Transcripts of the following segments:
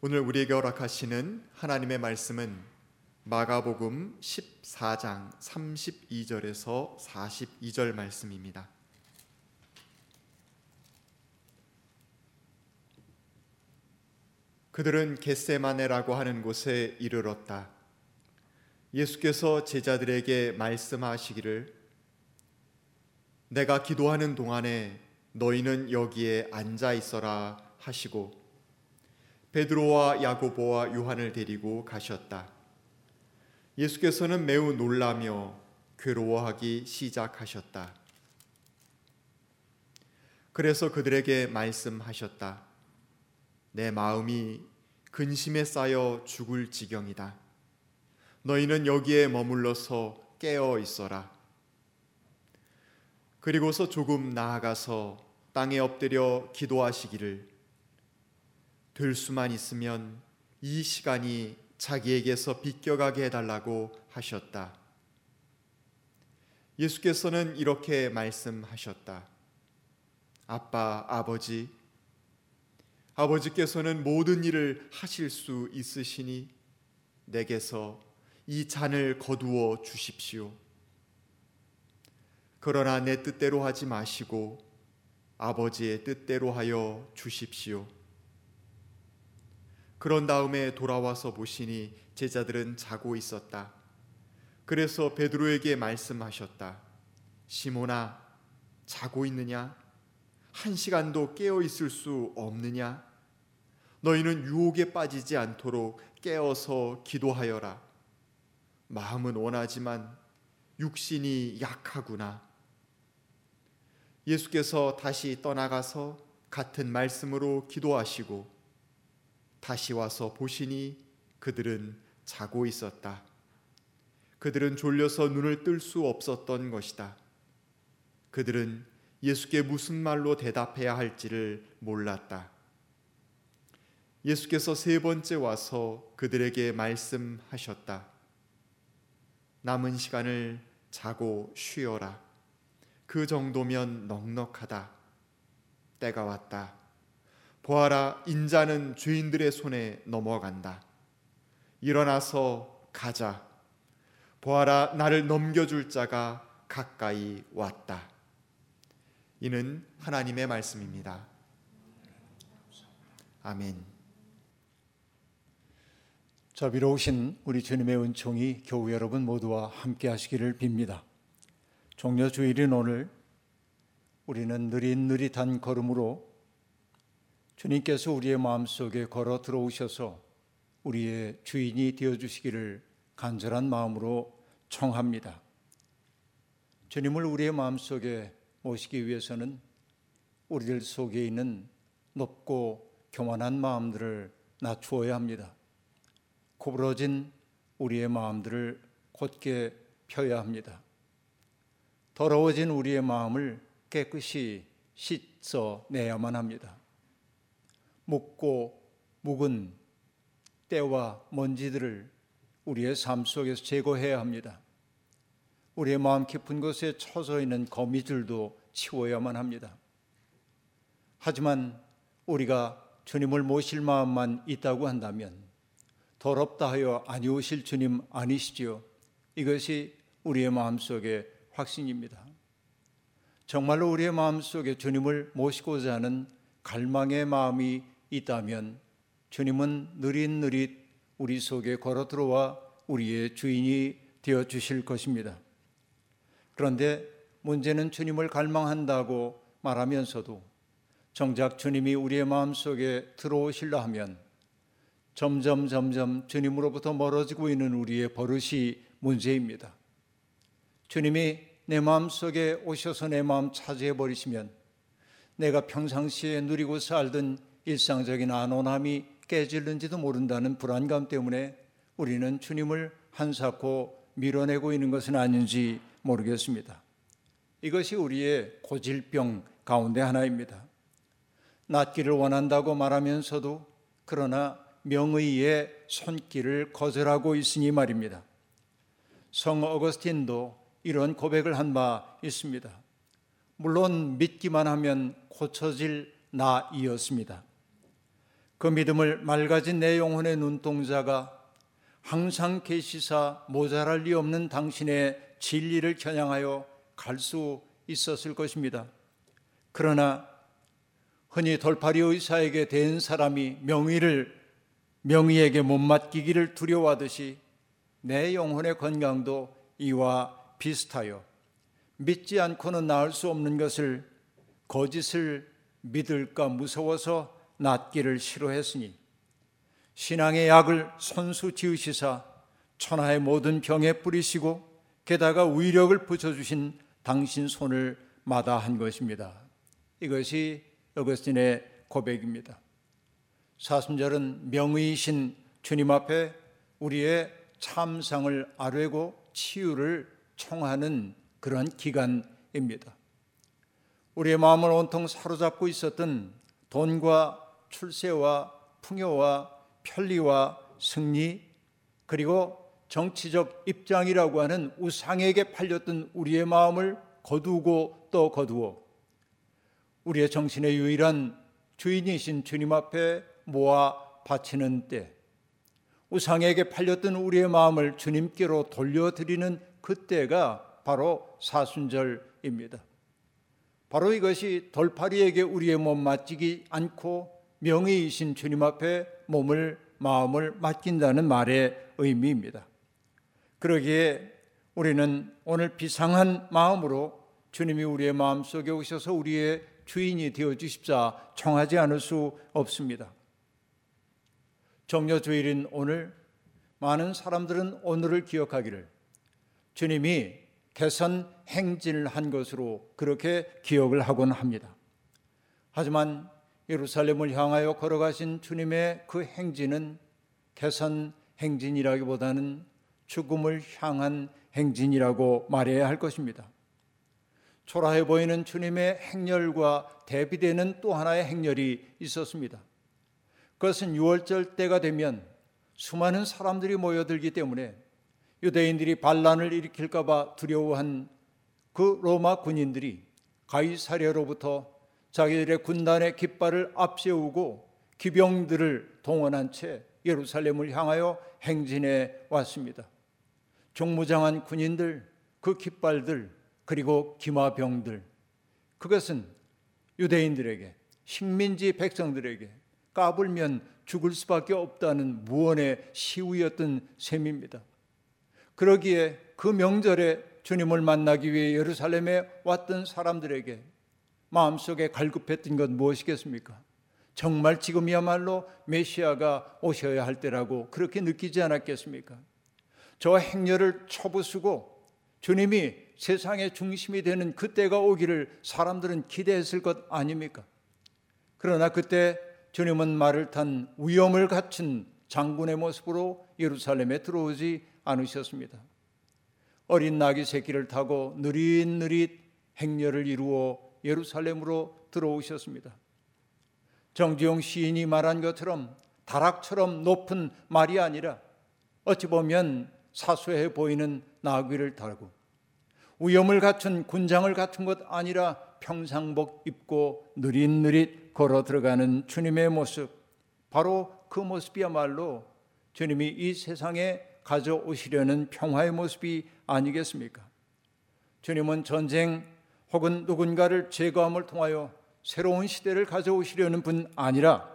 오늘 우리에게 허락하시는 하나님의 말씀은 마가복음 14장 32절에서 42절 말씀입니다. 그들은 겟세마네라고 하는 곳에 이르렀다. 예수께서 제자들에게 말씀하시기를 내가 기도하는 동안에 너희는 여기에 앉아 있어라 하시고 베드로와 야고보와 요한을 데리고 가셨다. 예수께서는 매우 놀라며 괴로워하기 시작하셨다. 그래서 그들에게 말씀하셨다. 내 마음이 근심에 쌓여 죽을 지경이다. 너희는 여기에 머물러서 깨어 있어라. 그리고서 조금 나아가서 땅에 엎드려 기도하시기를 될 수만 있으면 이 시간이 자기에게서 비껴가게 해달라고 하셨다. 예수께서는 이렇게 말씀하셨다. 아빠, 아버지, 아버지께서는 모든 일을 하실 수 있으시니 내게서 이 잔을 거두어 주십시오. 그러나 내 뜻대로 하지 마시고 아버지의 뜻대로 하여 주십시오. 그런 다음에 돌아와서 보시니 제자들은 자고 있었다. 그래서 베드로에게 말씀하셨다. 시몬아, 자고 있느냐? 한 시간도 깨어 있을 수 없느냐? 너희는 유혹에 빠지지 않도록 깨어서 기도하여라. 마음은 원하지만 육신이 약하구나. 예수께서 다시 떠나가서 같은 말씀으로 기도하시고 다시 와서 보시니 그들은 자고 있었다. 그들은 졸려서 눈을 뜰 수 없었던 것이다. 그들은 예수께 무슨 말로 대답해야 할지를 몰랐다. 예수께서 세 번째 와서 그들에게 말씀하셨다. 남은 시간을 자고 쉬어라. 그 정도면 넉넉하다. 때가 왔다. 보아라, 인자는 죄인들의 손에 넘어간다. 일어나서 가자. 보아라, 나를 넘겨줄 자가 가까이 왔다. 이는 하나님의 말씀입니다. 아멘. 자비로우신 우리 주님의 은총이 교우 여러분 모두와 함께 하시기를 빕니다. 종려 주일인 오늘 우리는 느릿느릿한 걸음으로 주님께서 우리의 마음속에 걸어 들어오셔서 우리의 주인이 되어 주시기를 간절한 마음으로 청합니다. 주님을 우리의 마음속에 모시기 위해서는 우리들 속에 있는 높고 교만한 마음들을 낮추어야 합니다. 구부러진 우리의 마음들을 곧게 펴야 합니다. 더러워진 우리의 마음을 깨끗이 씻어내야만 합니다. 묵고 묵은 때와 먼지들을 우리의 삶 속에서 제거해야 합니다. 우리의 마음 깊은 곳에 처져 있는 거미줄도 치워야만 합니다. 하지만 우리가 주님을 모실 마음만 있다고 한다면 더럽다 하여 아니오실 주님 아니시지요. 이것이 우리의 마음 속의 확신입니다. 정말로 우리의 마음 속에 주님을 모시고자 하는 갈망의 마음이 있다면 주님은 느릿느릿 우리 속에 걸어 들어와 우리의 주인이 되어 주실 것입니다. 그런데 문제는 주님을 갈망한다고 말하면서도 정작 주님이 우리의 마음 속에 들어오실라 하면 점점 점점 주님으로부터 멀어지고 있는 우리의 버릇이 문제입니다. 주님이 내 마음 속에 오셔서 내 마음 차지해 버리시면 내가 평상시에 누리고 살던 일상적인 안온함이 깨질는지도 모른다는 불안감 때문에 우리는 주님을 한사코 밀어내고 있는 것은 아닌지 모르겠습니다. 이것이 우리의 고질병 가운데 하나입니다. 낫기를 원한다고 말하면서도 그러나 명의의 손길을 거절하고 있으니 말입니다. 성 어거스틴도 이런 고백을 한 바 있습니다. 물론 믿기만 하면 고쳐질 나이었습니다. 그 믿음을 맑아진 내 영혼의 눈동자가 항상 계시사 모자랄 리 없는 당신의 진리를 겨냥하여 갈 수 있었을 것입니다. 그러나 흔히 돌팔이 의사에게 된 사람이 명의를 명의에게 못 맡기기를 두려워하듯이 내 영혼의 건강도 이와 비슷하여 믿지 않고는 나을 수 없는 것을 거짓을 믿을까 무서워서 낫기를 싫어했으니 신앙의 약을 손수 지으시사 천하의 모든 병에 뿌리시고 게다가 위력을 붙여주신 당신 손을 마다한 것입니다. 이것이 어거스틴의 고백입니다. 사순절은 명의이신 주님 앞에 우리의 참상을 아뢰고 치유를 청하는 그런 기간입니다. 우리의 마음을 온통 사로잡고 있었던 돈과 출세와 풍요와 편리와 승리 그리고 정치적 입장이라고 하는 우상에게 팔렸던 우리의 마음을 거두고 또 거두어 우리의 정신의 유일한 주인이신 주님 앞에 모아 바치는 때 우상에게 팔렸던 우리의 마음을 주님께로 돌려드리는 그때가 바로 사순절입니다. 바로 이것이 돌파리에게 우리의 몸 맡기지 않고 명의이신 주님 앞에 몸을 마음을 맡긴다는 말의 의미입니다. 그러기에 우리는 오늘 비상한 마음으로 주님이 우리의 마음 속에 오셔서 우리의 주인이 되어 주십사 청하지 않을 수 없습니다. 정려 주일인 오늘 많은 사람들은 오늘을 기억하기를 주님이 개선 행진을 한 것으로 그렇게 기억을 하곤 합니다. 하지만 예루살렘을 향하여 걸어가신 주님의 그 행진은 개선 행진이라기보다는 죽음을 향한 행진이라고 말해야 할 것입니다. 초라해 보이는 주님의 행렬과 대비되는 또 하나의 행렬이 있었습니다. 그것은 6월절 때가 되면 수많은 사람들이 모여들기 때문에 유대인들이 반란을 일으킬까봐 두려워한 그 로마 군인들이 가이사랴로부터 자기들의 군단의 깃발을 앞세우고 기병들을 동원한 채 예루살렘을 향하여 행진해 왔습니다. 종무장한 군인들, 그 깃발들, 그리고 기마병들, 그것은 유대인들에게, 식민지 백성들에게 까불면 죽을 수밖에 없다는 무언의 시위였던 셈입니다. 그러기에 그 명절에 주님을 만나기 위해 예루살렘에 왔던 사람들에게 마음속에 갈급했던 것 무엇이겠습니까? 정말 지금이야말로 메시아가 오셔야 할 때라고 그렇게 느끼지 않았겠습니까? 저 행렬을 쳐부수고 주님이 세상의 중심이 되는 그때가 오기를 사람들은 기대했을 것 아닙니까? 그러나 그때 주님은 말을 탄 위엄을 갖춘 장군의 모습으로 예루살렘에 들어오지 않으셨습니다. 어린 나귀 새끼를 타고 느릿느릿 행렬을 이루어 예루살렘으로 들어오셨습니다. 정지용 시인이 말한 것처럼 다락처럼 높은 말이 아니라 어찌 보면 사소해 보이는 나귀를 달고 위엄을 갖춘 군장을 갖춘 것 아니라 평상복 입고 느릿느릿 걸어 들어가는 주님의 모습 바로 그 모습이야말로 주님이 이 세상에 가져오시려는 평화의 모습이 아니겠습니까? 주님은 전쟁 혹은 누군가를 제거함을 통하여 새로운 시대를 가져오시려는 분 아니라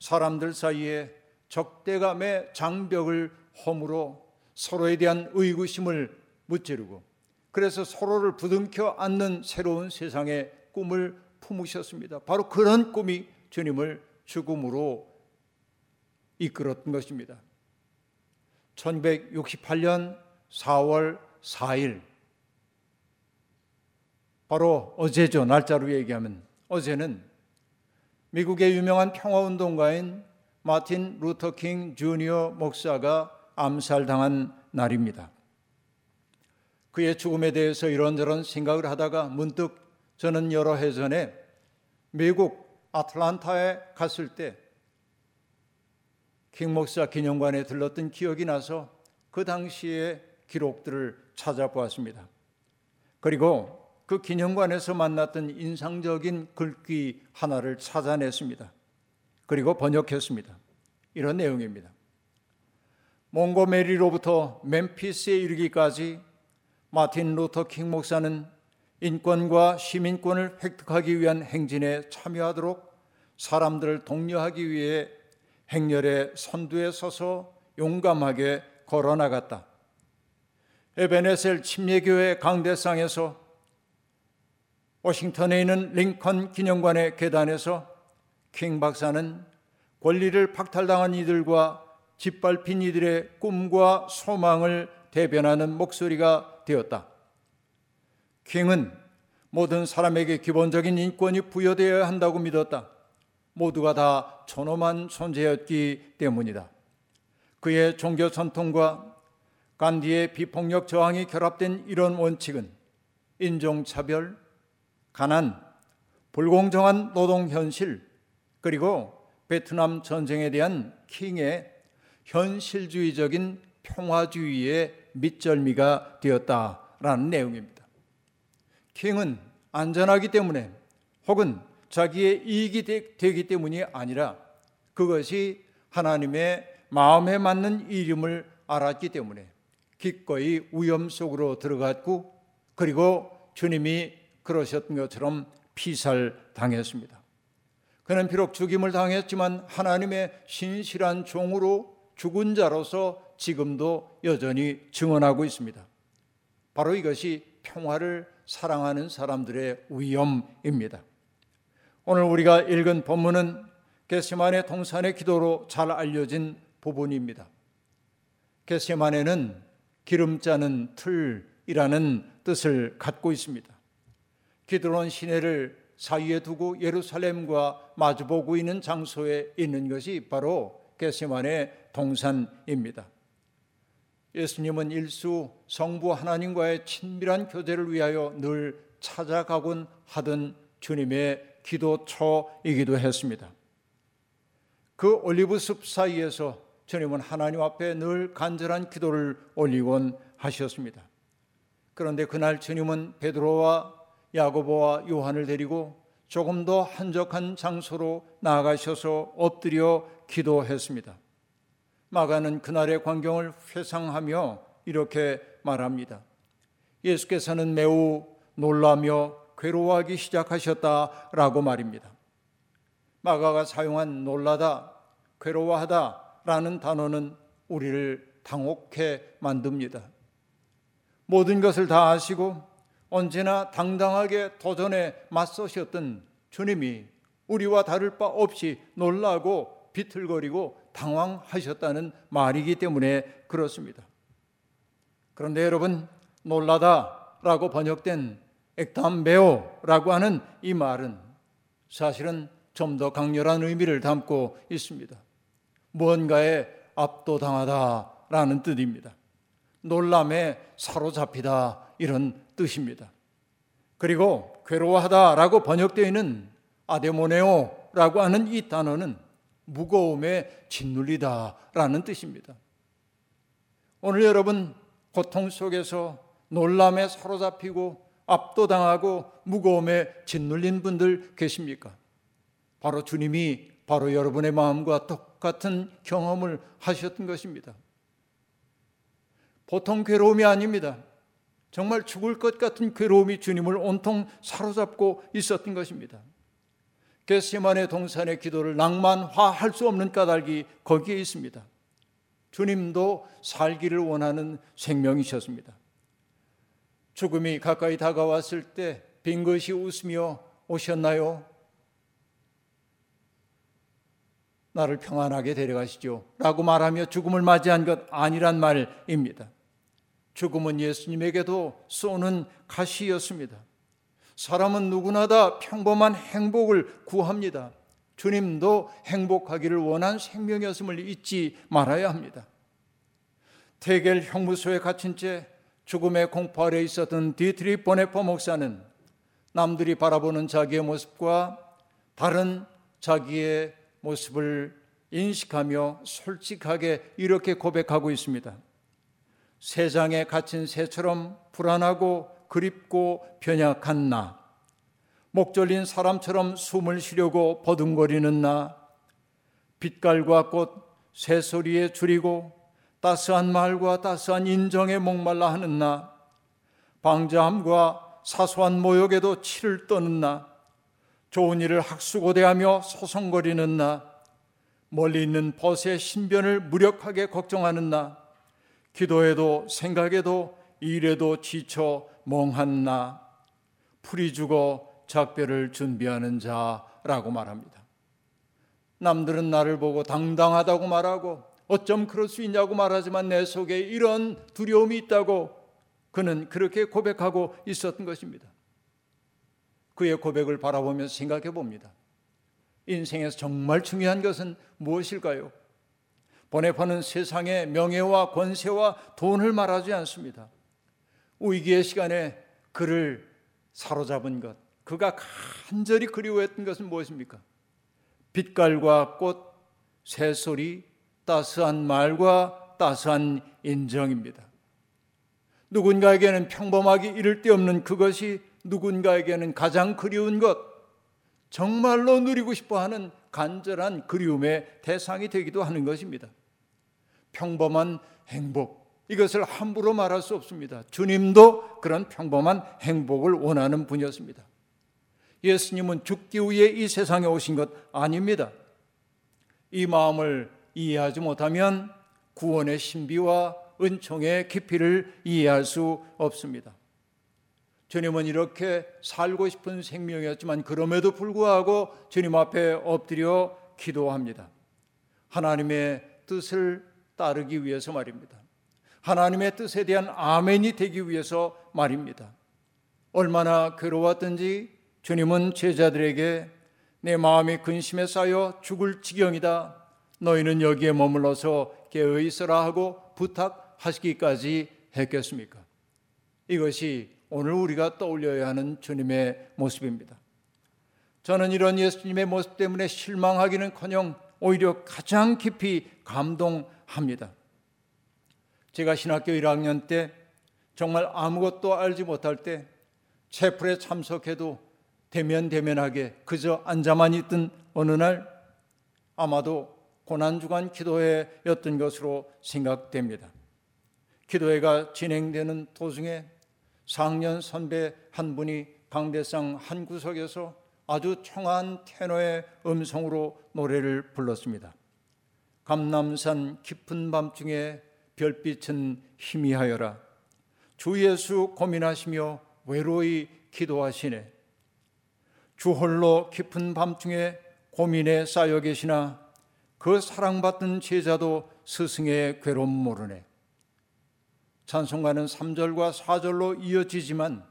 사람들 사이에 적대감의 장벽을 허물어 서로에 대한 의구심을 무찌르고 그래서 서로를 부둥켜 안는 새로운 세상의 꿈을 품으셨습니다. 바로 그런 꿈이 주님을 죽음으로 이끌었던 것입니다. 1968년 4월 4일 바로 어제죠. 날짜로 얘기하면 어제는 미국의 유명한 평화운동가인 마틴 루터 킹 주니어 목사가 암살당한 날입니다. 그의 죽음에 대해서 이런저런 생각을 하다가 문득 저는 여러 해 전에 미국 아틀란타에 갔을 때 킹 목사 기념관에 들렀던 기억이 나서 그 당시의 기록들을 찾아보았습니다. 그리고 그 기념관에서 만났던 인상적인 글귀 하나를 찾아냈습니다. 그리고 번역했습니다. 이런 내용입니다. 몽고메리로부터 멤피스에 이르기까지 마틴 루터 킹 목사는 인권과 시민권을 획득하기 위한 행진에 참여하도록 사람들을 독려하기 위해 행렬의 선두에 서서 용감하게 걸어 나갔다. 에베네셀 침례교회 강대상에서 워싱턴에 있는 링컨 기념관의 계단에서 킹 박사는 권리를 박탈당한 이들과 짓밟힌 이들의 꿈과 소망을 대변하는 목소리가 되었다. 킹은 모든 사람에게 기본적인 인권이 부여되어야 한다고 믿었다. 모두가 다 존엄한 존재였기 때문이다. 그의 종교 전통과 간디의 비폭력 저항이 결합된 이런 원칙은 인종차별, 가난, 불공정한 노동 현실, 그리고 베트남 전쟁에 대한 킹의 현실주의적인 평화주의의 밑절미가 되었다라는 내용입니다. 킹은 안전하기 때문에 혹은 자기의 이익이 되기 때문이 아니라 그것이 하나님의 마음에 맞는 이름을 알았기 때문에 기꺼이 위험 속으로 들어갔고 그리고 주님이 그러셨던 것처럼 피살 당했습니다. 그는 비록 죽임을 당했지만 하나님의 신실한 종으로 죽은 자로서 지금도 여전히 증언하고 있습니다. 바로 이것이 평화를 사랑하는 사람들의 위험입니다. 오늘 우리가 읽은 본문은 게세만의 동산의 기도로 잘 알려진 부분입니다. 게세만에는 기름 짜는 틀이라는 뜻을 갖고 있습니다. 기드론 시내를 사이에 두고 예루살렘과 마주보고 있는 장소에 있는 것이 바로 게세만의 동산입니다. 예수님은 일수 성부 하나님과의 친밀한 교제를 위하여 늘 찾아가곤 하던 주님의 기도처이기도 했습니다. 그 올리브 숲 사이에서 주님은 하나님 앞에 늘 간절한 기도를 올리곤 하셨습니다. 그런데 그날 주님은 베드로와 야고보와 요한을 데리고 조금 더 한적한 장소로 나아가셔서 엎드려 기도했습니다. 마가는 그날의 광경을 회상하며 이렇게 말합니다. 예수께서는 매우 놀라며 괴로워하기 시작하셨다라고 말입니다. 마가가 사용한 놀라다, 괴로워하다라는 단어는 우리를 당혹해 만듭니다. 모든 것을 다 아시고 언제나 당당하게 도전에 맞서셨던 주님이 우리와 다를 바 없이 놀라고 비틀거리고 당황하셨다는 말이기 때문에 그렇습니다. 그런데 여러분 놀라다라고 번역된 액담베오라고 하는 이 말은 사실은 좀 더 강렬한 의미를 담고 있습니다. 무언가에 압도당하다라는 뜻입니다. 놀람에 사로잡히다 이런 뜻입니다. 그리고 괴로워하다라고 번역되어 있는 아데모네오라고 하는 이 단어는 무거움에 짓눌리다라는 뜻입니다. 오늘 여러분 고통 속에서 놀람에 사로잡히고 압도당하고 무거움에 짓눌린 분들 계십니까? 바로 주님이 바로 여러분의 마음과 똑같은 경험을 하셨던 것입니다. 보통 괴로움이 아닙니다. 정말 죽을 것 같은 괴로움이 주님을 온통 사로잡고 있었던 것입니다. 게세만의 동산의 기도를 낭만화할 수 없는 까닭이 거기에 있습니다. 주님도 살기를 원하는 생명이셨습니다. 죽음이 가까이 다가왔을 때 빈 것이 웃으며 오셨나요? 나를 평안하게 데려가시죠. 라고 말하며 죽음을 맞이한 것 아니란 말입니다. 죽음은 예수님에게도 쏘는 가시였습니다. 사람은 누구나 다 평범한 행복을 구합니다. 주님도 행복하기를 원한 생명이었음을 잊지 말아야 합니다. 테겔 형무소에 갇힌 채 죽음의 공포 아래 있었던 디트리히 본회퍼 목사는 남들이 바라보는 자기의 모습과 다른 자기의 모습을 인식하며 솔직하게 이렇게 고백하고 있습니다. 세상에 갇힌 새처럼 불안하고 그립고 변약한 나, 목 졸린 사람처럼 숨을 쉬려고 버둥거리는 나, 빛깔과 꽃 새소리에 줄이고 따스한 말과 따스한 인정에 목말라 하는 나? 방자함과 사소한 모욕에도 치를 떠는 나? 좋은 일을 학수고대하며 소송거리는 나? 멀리 있는 벗의 신변을 무력하게 걱정하는 나 기도에도 생각에도 일에도 지쳐 멍한 나 풀이 죽어 작별을 준비하는 자라고 말합니다. 남들은 나를 보고 당당하다고 말하고 어쩜 그럴 수 있냐고 말하지만 내 속에 이런 두려움이 있다고 그는 그렇게 고백하고 있었던 것입니다. 그의 고백을 바라보면서 생각해 봅니다. 인생에서 정말 중요한 것은 무엇일까요? 보내파는 세상의 명예와 권세와 돈을 말하지 않습니다. 위기의 시간에 그를 사로잡은 것, 그가 간절히 그리워했던 것은 무엇입니까? 빛깔과 꽃, 새소리, 따스한 말과 따스한 인정입니다. 누군가에게는 평범하기 이를 데 없는 그것이 누군가에게는 가장 그리운 것, 정말로 누리고 싶어 하는 간절한 그리움의 대상이 되기도 하는 것입니다. 평범한 행복, 이것을 함부로 말할 수 없습니다. 주님도 그런 평범한 행복을 원하는 분이었습니다. 예수님은 죽기 위해 이 세상에 오신 것 아닙니다. 이 마음을 이해하지 못하면 구원의 신비와 은총의 깊이를 이해할 수 없습니다. 주님은 이렇게 살고 싶은 생명이었지만 그럼에도 불구하고 주님 앞에 엎드려 기도합니다. 하나님의 뜻을 따르기 위해서 말입니다. 하나님의 뜻에 대한 아멘이 되기 위해서 말입니다. 얼마나 괴로웠든지 주님은 제자들에게 내 마음이 근심에 쌓여 죽을 지경이다. 너희는 여기에 머물러서 깨어 있어라 하고 부탁하시기까지 했겠습니까? 이것이 오늘 우리가 떠올려야 하는 주님의 모습입니다. 저는 이런 예수님의 모습 때문에 실망하기는커녕 오히려 가장 깊이 감동 합니다. 제가 신학교 1학년 때 정말 아무것도 알지 못할 때 채플에 참석해도 대면대면하게 그저 앉아만 있던 어느 날 아마도 고난주간 기도회였던 것으로 생각됩니다. 기도회가 진행되는 도중에 4학년 선배 한 분이 강대상 한 구석에서 아주 청한 테너의 음성으로 노래를 불렀습니다. 감남산 깊은 밤중에 별빛은 희미하여라. 주 예수 고민하시며 외로이 기도하시네. 주 홀로 깊은 밤중에 고민에 쌓여 계시나 그 사랑받던 제자도 스승의 괴로움 모르네. 찬송가는 3절과 4절로 이어지지만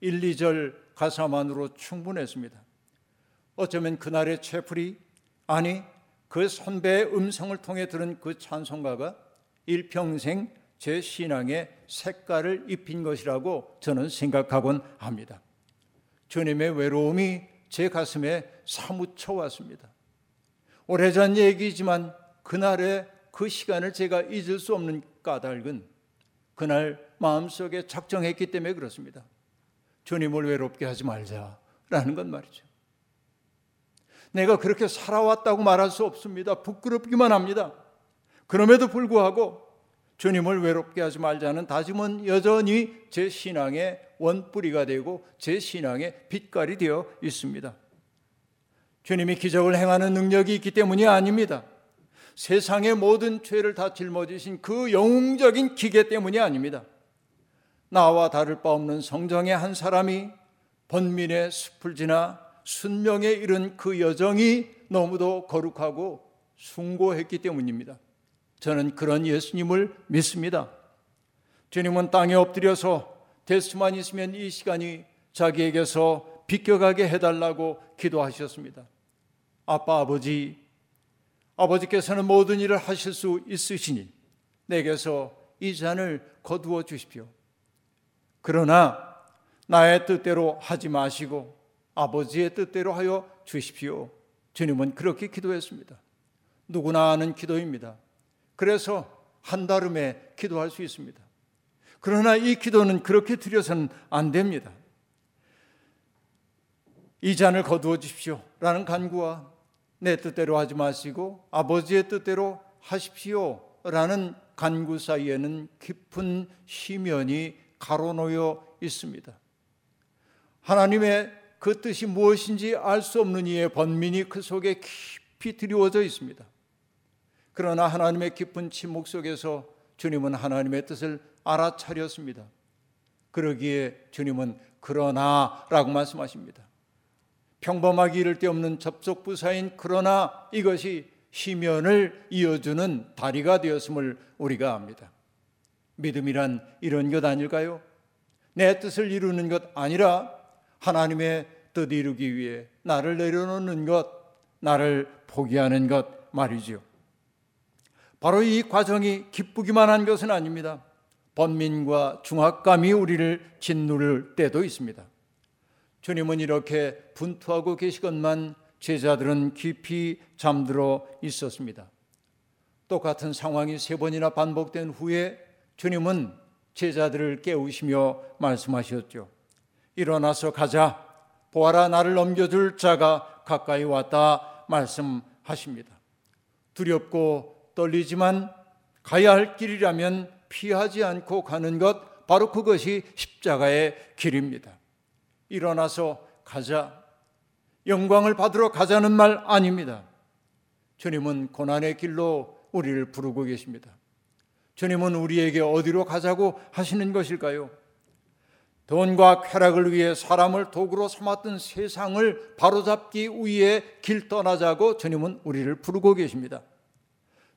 1, 2절 가사만으로 충분했습니다. 어쩌면 그날의 채플이 아니 그 선배의 음성을 통해 들은 그 찬송가가 일평생 제 신앙의 색깔을 입힌 것이라고 저는 생각하곤 합니다. 주님의 외로움이 제 가슴에 사무쳐 왔습니다. 오래전 얘기지만 그날의 그 시간을 제가 잊을 수 없는 까닭은 그날 마음속에 작정했기 때문에 그렇습니다. 주님을 외롭게 하지 말자라는 건 말이죠. 내가 그렇게 살아왔다고 말할 수 없습니다. 부끄럽기만 합니다. 그럼에도 불구하고 주님을 외롭게 하지 말자는 다짐은 여전히 제 신앙의 원뿌리가 되고 제 신앙의 빛깔이 되어 있습니다. 주님이 기적을 행하는 능력이 있기 때문이 아닙니다. 세상의 모든 죄를 다 짊어지신 그 영웅적인 기계 때문이 아닙니다. 나와 다를 바 없는 성정의 한 사람이 번민의 숲을 지나 순명에 이른 그 여정이 너무도 거룩하고 숭고했기 때문입니다. 저는 그런 예수님을 믿습니다. 주님은 땅에 엎드려서 대수만 있으면 이 시간이 자기에게서 비껴가게 해달라고 기도하셨습니다. 아빠, 아버지, 아버지께서는 모든 일을 하실 수 있으시니 내게서 이 잔을 거두어 주십시오. 그러나 나의 뜻대로 하지 마시고 아버지의 뜻대로 하여 주십시오. 주님은 그렇게 기도했습니다. 누구나 아는 기도입니다. 그래서 한달음에 기도할 수 있습니다. 그러나 이 기도는 그렇게 드려서는 안 됩니다. 이 잔을 거두어 주십시오. 라는 간구와 내 뜻대로 하지 마시고 아버지의 뜻대로 하십시오. 라는 간구 사이에는 깊은 시면이 가로놓여 있습니다. 하나님의 그 뜻이 무엇인지 알 수 없는 이의 번민이 그 속에 깊이 드리워져 있습니다. 그러나 하나님의 깊은 침묵 속에서 주님은 하나님의 뜻을 알아차렸습니다. 그러기에 주님은 그러나라고 말씀하십니다. 평범하기 이를 데 없는 접속 부사인 그러나 이것이 시면을 이어주는 다리가 되었음을 우리가 압니다. 믿음이란 이런 것 아닐까요? 내 뜻을 이루는 것 아니라 하나님의 뜻 이루기 위해 나를 내려놓는 것, 나를 포기하는 것 말이지요. 바로 이 과정이 기쁘기만 한 것은 아닙니다. 번민과 중압감이 우리를 짓누를 때도 있습니다. 주님은 이렇게 분투하고 계시건만 제자들은 깊이 잠들어 있었습니다. 똑같은 상황이 세 번이나 반복된 후에 주님은 제자들을 깨우시며 말씀하셨죠. 일어나서 가자. 보아라 나를 넘겨줄 자가 가까이 왔다 말씀하십니다. 두렵고 떨리지만 가야 할 길이라면 피하지 않고 가는 것 바로 그것이 십자가의 길입니다. 일어나서 가자. 영광을 받으러 가자는 말 아닙니다. 주님은 고난의 길로 우리를 부르고 계십니다. 주님은 우리에게 어디로 가자고 하시는 것일까요? 돈과 쾌락을 위해 사람을 도구로 삼았던 세상을 바로잡기 위해 길 떠나자고 주님은 우리를 부르고 계십니다.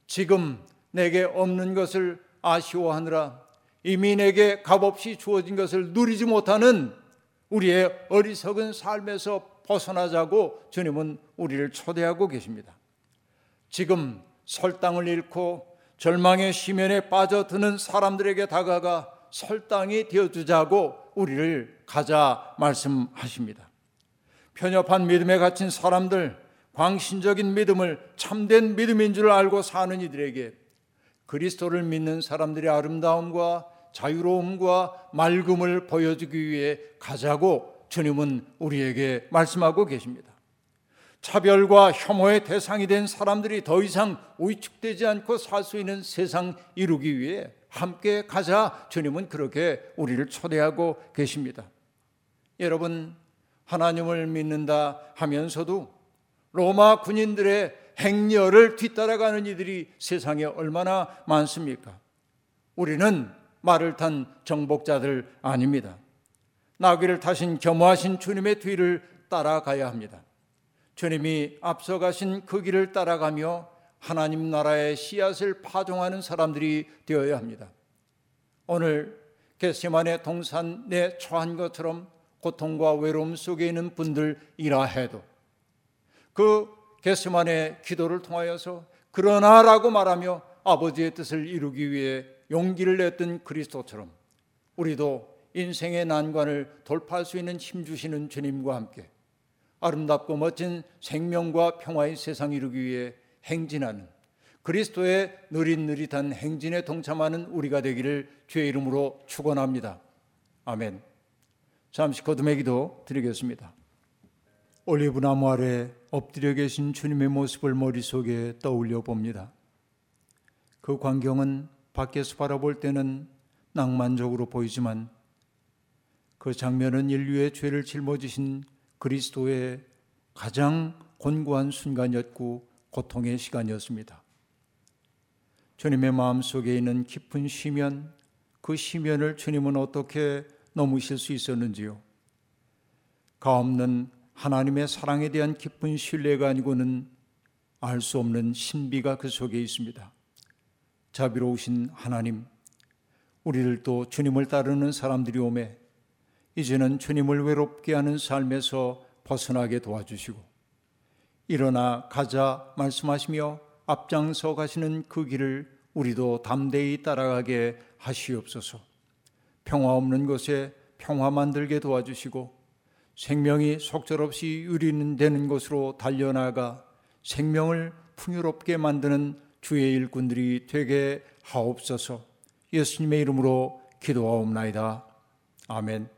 지금 내게 없는 것을 아쉬워하느라 이미 내게 값없이 주어진 것을 누리지 못하는 우리의 어리석은 삶에서 벗어나자고 주님은 우리를 초대하고 계십니다. 지금 설당을 잃고 절망의 시면에 빠져드는 사람들에게 다가가 설당이 되어주자고 우리를 가자 말씀하십니다. 편협한 믿음에 갇힌 사람들, 광신적인 믿음을 참된 믿음인 줄 알고 사는 이들에게 그리스도를 믿는 사람들의 아름다움과 자유로움과 맑음을 보여주기 위해 가자고 주님은 우리에게 말씀하고 계십니다. 차별과 혐오의 대상이 된 사람들이 더 이상 위축되지 않고 살 수 있는 세상 이루기 위해 함께 가자. 주님은 그렇게 우리를 초대하고 계십니다. 여러분, 하나님을 믿는다 하면서도 로마 군인들의 행렬을 뒤따라가는 이들이 세상에 얼마나 많습니까? 우리는 말을 탄 정복자들 아닙니다. 나귀를 타신 겸허하신 주님의 뒤를 따라가야 합니다. 주님이 앞서가신 그 길을 따라가며 하나님 나라의 씨앗을 파종하는 사람들이 되어야 합니다. 오늘 게세만의 동산에 처한 것처럼 고통과 외로움 속에 있는 분들이라 해도 그 게세만의 기도를 통하여서 그러나라고 말하며 아버지의 뜻을 이루기 위해 용기를 냈던 그리스도처럼 우리도 인생의 난관을 돌파할 수 있는 힘 주시는 주님과 함께 아름답고 멋진 생명과 평화의 세상 이루기 위해 행진하는 그리스도의 느릿느릿한 행진에 동참하는 우리가 되기를 주의 이름으로 축원합니다. 아멘. 잠시 거듭의 기도 드리겠습니다. 올리브 나무 아래 엎드려 계신 주님의 모습을 머릿속에 떠올려 봅니다. 그 광경은 밖에서 바라볼 때는 낭만적으로 보이지만 그 장면은 인류의 죄를 짊어지신 그리스도의 가장 곤고한 순간이었고 고통의 시간이었습니다. 주님의 마음 속에 있는 깊은 시면, 그 시면을 주님은 어떻게 넘으실 수 있었는지요? 가 없는 하나님의 사랑에 대한 깊은 신뢰가 아니고는 알 수 없는 신비가 그 속에 있습니다. 자비로우신 하나님, 우리를 또 주님을 따르는 사람들이 오매 이제는 주님을 외롭게 하는 삶에서 벗어나게 도와주시고 일어나 가자 말씀하시며 앞장서 가시는 그 길을 우리도 담대히 따라가게 하시옵소서. 평화 없는 곳에 평화 만들게 도와주시고 생명이 속절없이 유리되는 곳으로 달려나가 생명을 풍요롭게 만드는 주의 일꾼들이 되게 하옵소서. 예수님의 이름으로 기도하옵나이다. 아멘.